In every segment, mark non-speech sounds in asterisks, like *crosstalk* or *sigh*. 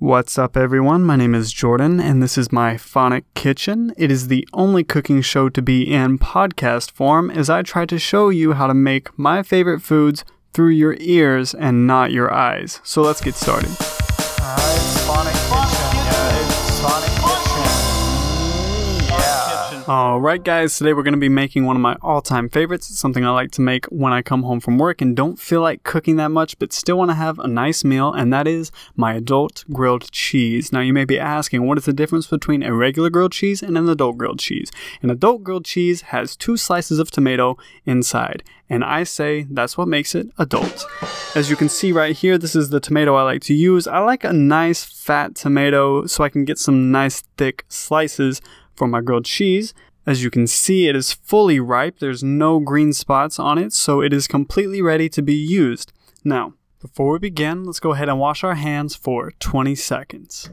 What's up, everyone? My name is Jordan, and this is my Phonic Kitchen. It is the only cooking show to be in podcast form as I try to show you how to make my favorite foods through your ears and not your eyes. So let's get started. Uh, it's Phonic Alright, guys, today we're going to be making one of my all time favorites. It's something I like to make when I come home from work and don't feel like cooking that much, but still want to have a nice meal, and that is my adult grilled cheese. Now, you may be asking, what is the difference between a regular grilled cheese and an adult grilled cheese? An adult grilled cheese has two slices of tomato inside, and I say that's what makes it adult. As you can see right here, this is the tomato I like to use. I like a nice fat tomato so I can get some nice thick slices for my grilled cheese. As you can see, it is fully ripe. There's no green spots on it, so it is completely ready to be used. Now, before we begin, let's go ahead and wash our hands for 20 seconds.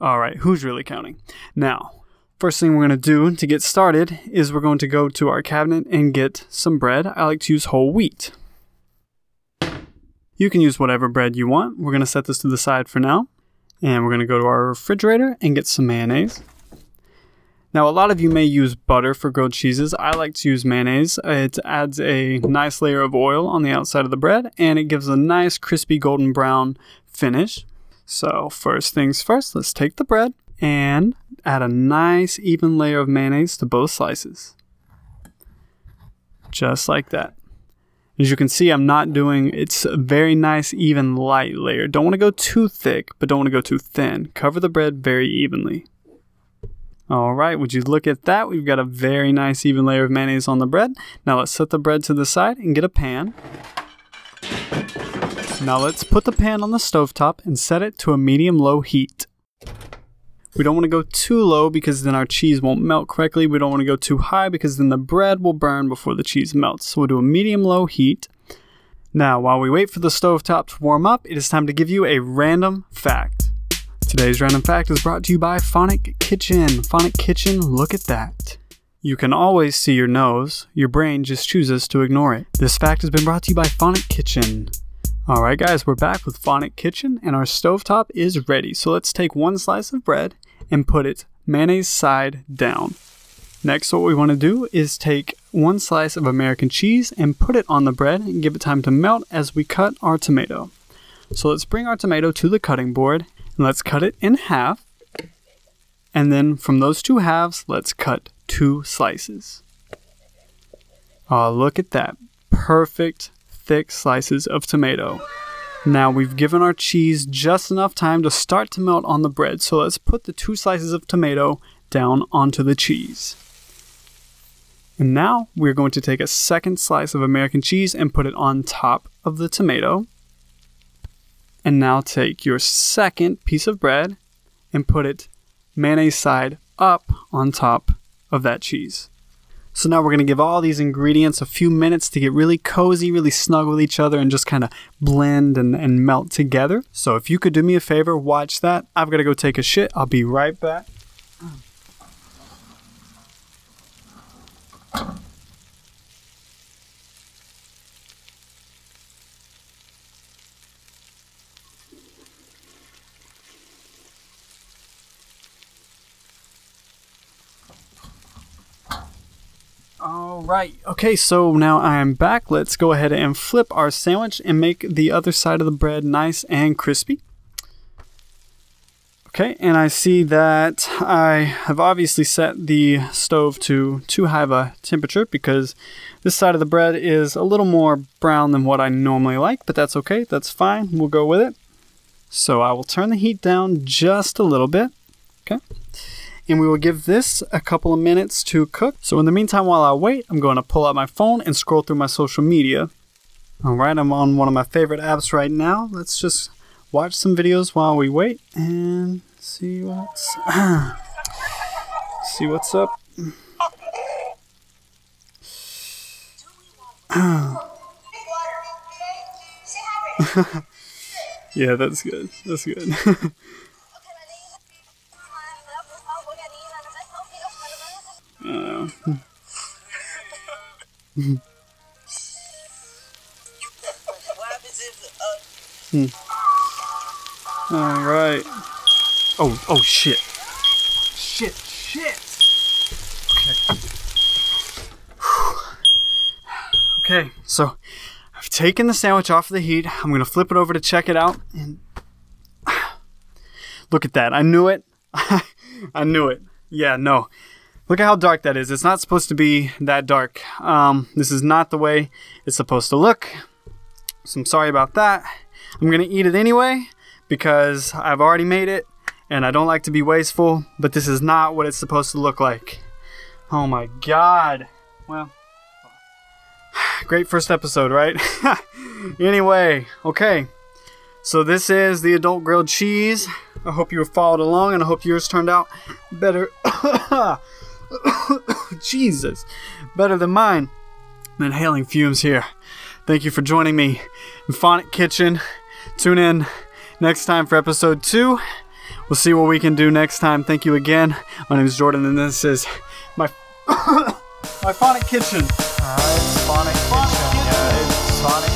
Alright, who's really counting? Now, first thing we're going to do to get started is we're going to go to our cabinet and get some bread. I like to use whole wheat. You can use whatever bread you want. We're going to set this to the side for now. And we're going to go to our refrigerator and get some mayonnaise. Now, a lot of you may use butter for grilled cheeses. I like to use mayonnaise. It adds a nice layer of oil on the outside of the bread and it gives a nice crispy golden brown finish. So, first things first, let's take the bread and add a nice even layer of mayonnaise to both slices. Just like that. As you can see, I'm not doing, it's a very nice, even light layer. Don't want to go too thick, but don't want to go too thin. Cover the bread very evenly. All right, would you look at that? We've got a very nice, even layer of mayonnaise on the bread. Now let's set the bread to the side and get a pan. Now let's put the pan on the stovetop and set it to a medium-low heat. We don't want to go too low because then our cheese won't melt correctly. We don't want to go too high because then the bread will burn before the cheese melts. So we'll do a medium low heat. Now, while we wait for the stovetop to warm up, it is time to give you a random fact. Today's random fact is brought to you by Phonic Kitchen. Phonic Kitchen, look at that. You can always see your nose, your brain just chooses to ignore it. This fact has been brought to you by Phonic Kitchen. Alright guys, we're back with Phonic Kitchen and our stovetop is ready. So let's take one slice of bread and put it mayonnaise side down. Next, what we want to do is take one slice of American cheese and put it on the bread and give it time to melt as we cut our tomato. So let's bring our tomato to the cutting board and let's cut it in half. And then from those two halves, let's cut two slices. Oh, look at that. Perfect thick slices of tomato. Now we've given our cheese just enough time to start to melt on the bread, so let's put the two slices of tomato down onto the cheese. And now we're going to take a second slice of American cheese and put it on top of the tomato. And now take your second piece of bread and put it mayonnaise side up on top of that cheese. So now we're going to give all these ingredients a few minutes to get really cozy, really snug with each other, and just kind of blend and, and melt together. So if you could do me a favor, watch that. I've got to go take a shit. I'll be right back. Oh. All right. Okay, so now I am back. Let's go ahead and flip our sandwich and make the other side of the bread nice and crispy. Okay, and I see that I have obviously set the stove to too high of a temperature because this side of the bread is a little more brown than what I normally like, but that's okay. That's fine. We'll go with it. So I will turn the heat down just a little bit. Okay and we will give this a couple of minutes to cook. So in the meantime, while I wait, I'm going to pull out my phone and scroll through my social media. All right, I'm on one of my favorite apps right now. Let's just watch some videos while we wait and see what's *clears throat* see what's up. *clears throat* *laughs* yeah, that's good. That's good. *laughs* Zip up. All right. Oh, oh shit. Shit, shit. Okay. Okay, so I've taken the sandwich off of the heat. I'm gonna flip it over to check it out, and *sighs* look at that. I knew it. *laughs* I knew it. Yeah, no. Look at how dark that is. It's not supposed to be that dark. Um, this is not the way it's supposed to look. So I'm sorry about that. I'm gonna eat it anyway because I've already made it and I don't like to be wasteful, but this is not what it's supposed to look like. Oh my god. Well, *sighs* great first episode, right? *laughs* anyway, okay. So this is the adult grilled cheese. I hope you followed along and I hope yours turned out better. *coughs* *coughs* *coughs* Jesus, better than mine. I'm inhaling fumes here. Thank you for joining me in Phonic Kitchen. Tune in next time for episode two. We'll see what we can do next time. Thank you again. My name is Jordan, and this is my *coughs* my Phonic Kitchen. Uh, it's Phonic Kitchen. Yeah, it's Phonic